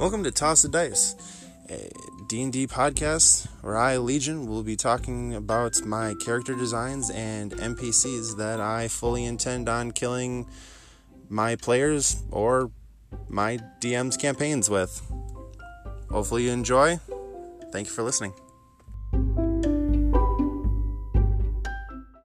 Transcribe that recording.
Welcome to Toss the Dice, a D&D podcast where I, Legion, will be talking about my character designs and NPCs that I fully intend on killing my players or my DM's campaigns with. Hopefully you enjoy. Thank you for listening.